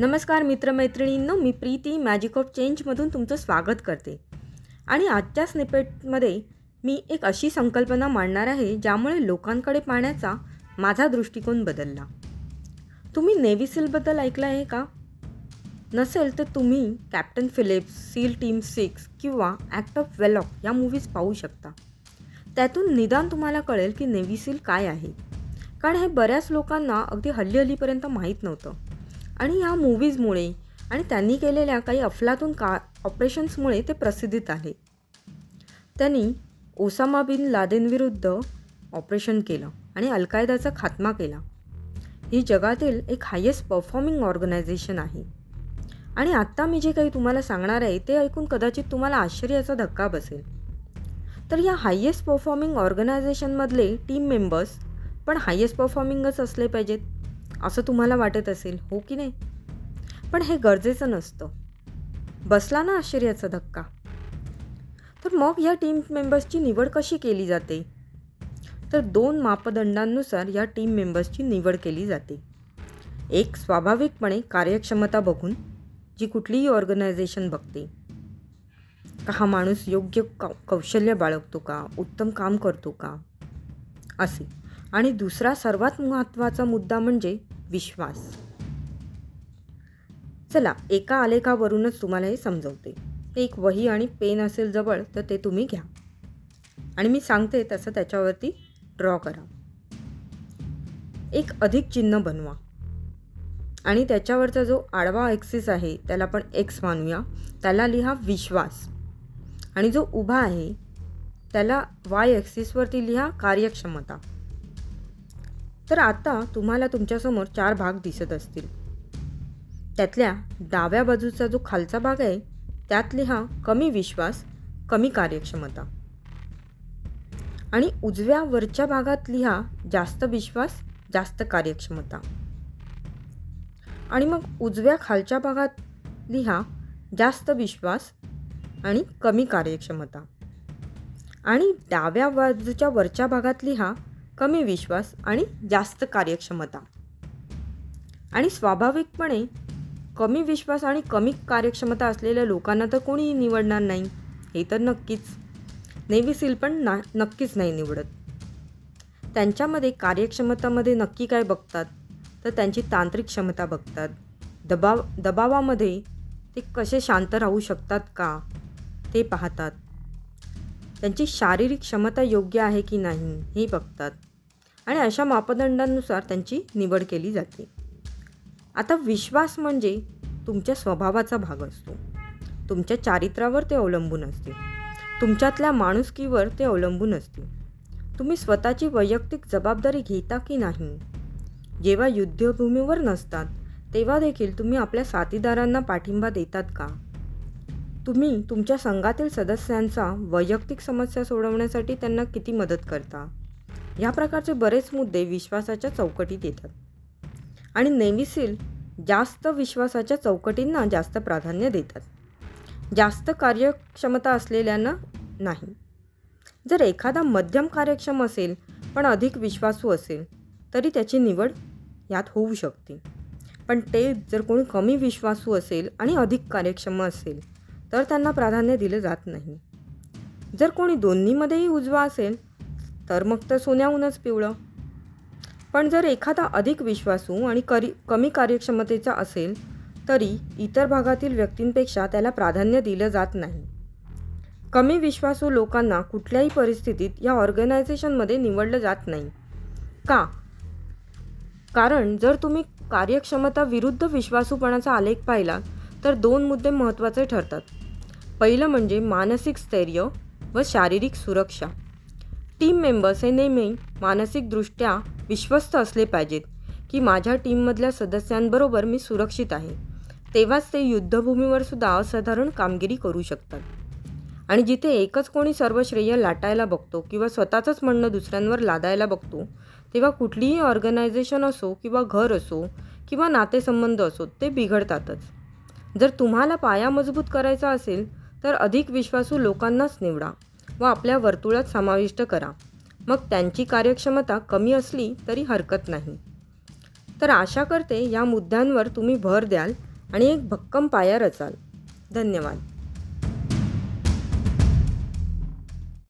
नमस्कार मित्रमैत्रिणींनो मी प्रीती मॅजिक ऑफ चेंजमधून तुमचं स्वागत करते. आणि आजच्या स्निपेटमध्ये मी एक अशी संकल्पना मांडणार आहे ज्यामुळे लोकांकडे पाहण्याचा माझा दृष्टिकोन बदलला. तुम्ही नेव्ही सीलबद्दल ऐकलं आहे का? नसेल तर तुम्ही Captain Phillips SEAL team six किंवा ॲक्ट ऑफ वेलॉक या मूवीज पाहू शकता. त्यातून निदान तुम्हाला कळेल की नेव्ही सील काय आहे. कारण हे बऱ्याच लोकांना अगदी हल्ली हल्लीपर्यंत माहीत नव्हतं. आणि या मूवीजमुळे आणि त्यांनी केलेल्या काही अफलातून का ऑपरेशन्समुळे ते प्रसिद्धीत आले. त्यांनी ओसामा बिन लादेनविरुद्ध ऑपरेशन केलं आणि अलकायदाचा खात्मा केला. ही जगातील एक हायेस्ट परफॉर्मिंग ऑर्गनायझेशन आहे. आणि आत्ता मी जे काही तुम्हाला सांगणार आहे ते ऐकून कदाचित तुम्हाला आश्चर्याचा धक्का बसेल. तर या हायेस्ट परफॉर्मिंग ऑर्गनायझेशनमधले टीम मेंबर्स पण हायेस्ट परफॉर्मिंगच असले पाहिजेत. असं तुम्हाला वाटत असेल हो की नाही? पण हे गरजेचं नसतं. बसला ना आश्चर्याचा धक्का. तर मग या टीम मेंबर्सची निवड कशी केली जाते? तर दोन मापदंडांनुसार या टीम मेंबर्सची निवड केली जाते. एक स्वाभाविकपणे कार्यक्षमता बघून जी कुठलीही ऑर्गनायझेशन बघते. का हा माणूस योग्य कौ कौशल्य बाळगतो का? उत्तम काम करतो का? असे. आणि दुसरा सर्वात महत्त्वाचा मुद्दा म्हणजे विश्वास. चला एका आलेखावरूनच तुम्हाला हे समजवते. एक वही आणि पेन असेल जवळ तर ते तुम्ही घ्या. आणि मी सांगते तसं त्याच्यावरती ड्रॉ करा. एक अधिक चिन्ह बनवा. आणि त्याच्यावरचा जो आडवा एक्सिस आहे त्याला आपण एक्स मानूया. त्याला लिहा विश्वास. आणि जो उभा आहे त्याला वाय एक्सिसवरती लिहा कार्यक्षमता. तर आता तुम्हाला तुमच्यासमोर चार भाग दिसत असतील. त्यातल्या डाव्या बाजूचा जो खालचा भाग आहे त्यात लिहा कमी विश्वास कमी कार्यक्षमता. आणि उजव्या वरच्या भागात लिहा जास्त विश्वास जास्त कार्यक्षमता. आणि मग उजव्या खालच्या भागात लिहा जास्त विश्वास आणि कमी कार्यक्षमता. आणि डाव्या बाजूच्या वरच्या भागात लिहा कमी विश्वास आणि जास्त कार्यक्षमता. आणि स्वाभाविकपणे कमी विश्वास आणि कमी कार्यक्षमता असलेल्या लोकांना तर कोणीही निवडणार नाही हे तर नक्कीच. नेव्ही सील पण ना नक्कीच नाही निवडत. त्यांच्यामध्ये कार्यक्षमतामध्ये नक्की काय बघतात तर त्यांची तांत्रिक क्षमता बघतात. दबाव दबावामध्ये ते कसे शांत राहू शकतात का ते पाहतात. त्यांची शारीरिक क्षमता योग्य आहे की नाही हे बघतात. आणि अशा मापदंडांनुसार त्यांची निवड केली जाते. आता विश्वास म्हणजे तुमच्या स्वभावाचा भाग असतो. तुमच्या चारित्र्यावर ते अवलंबून असते. तुमच्यातल्या माणुसकीवर ते अवलंबून असते. तुम्ही स्वतःची वैयक्तिक जबाबदारी घेता की नाही? जेव्हा युद्धभूमीवर नसतात तेव्हा देखील तुम्ही आपल्या साथीदारांना पाठिंबा देतात का? तुम्ही तुमच्या संघातील सदस्यांचा वैयक्तिक समस्या सोडवण्यासाठी त्यांना किती मदत करता? या प्रकारचे बरेच मुद्दे विश्वासाच्या चौकटीत येतात. आणि नेव्हिसील जास्त विश्वासाच्या चौकटींना जास्त प्राधान्य देतात. जास्त कार्यक्षमता असलेल्यांना नाही. जर एखादा मध्यम कार्यक्षम असेल पण अधिक विश्वासू असेल तरी त्याची निवड यात होऊ शकते. पण ते जर कोणी कमी विश्वासू असेल आणि अधिक कार्यक्षम असेल तर त्यांना प्राधान्य दिलं जात नाही. जर कोणी दोन्हीमध्येही उजवा असेल तर मग तर सोन्याहूनच पिवळं. पण जर एखादा अधिक विश्वासू आणि करी कमी कार्यक्षमतेचा असेल तरी इतर भागातील व्यक्तींपेक्षा त्याला प्राधान्य दिलं जात नाही. कमी विश्वासू लोकांना कुठल्याही परिस्थितीत या ऑर्गनायझेशनमध्ये निवडलं जात नाही. का? कारण जर तुम्ही कार्यक्षमता विरुद्ध विश्वासूपणाचा आलेख पाहिला तर दोन मुद्दे महत्त्वाचे ठरतात. पहिलं म्हणजे मानसिक स्थैर्य व शारीरिक सुरक्षा. टीम मेंबर्स हे नेहमी मानसिकदृष्ट्या विश्वस्त असले पाहिजेत की माझ्या टीममधल्या सदस्यांबरोबर मी सुरक्षित आहे. तेव्हाच ते युद्धभूमीवर सुद्धा असाधारण कामगिरी करू शकतात. आणि जिथे एकच कोणी सर्व श्रेय लाटायला बघतो किंवा स्वतःचंच म्हणणं दुसऱ्यांवर लादायला बघतो तेव्हा कुठलीही ऑर्गनायझेशन असो किंवा घर असो किंवा नातेसंबंध असो ते बिघडतातच. जर तुम्हाला पाया मजबूत करायचा असेल तर अधिक विश्वासू लोकांनाच निवडा. व आपल्या वर्तुळात समाविष्ट करा. मग त्यांची कार्यक्षमता कमी असली तरी हरकत नाही. तर आशा करते या मुद्द्यांवर तुम्ही भर द्याल आणि एक भक्कम पाया रचाल. धन्यवाद.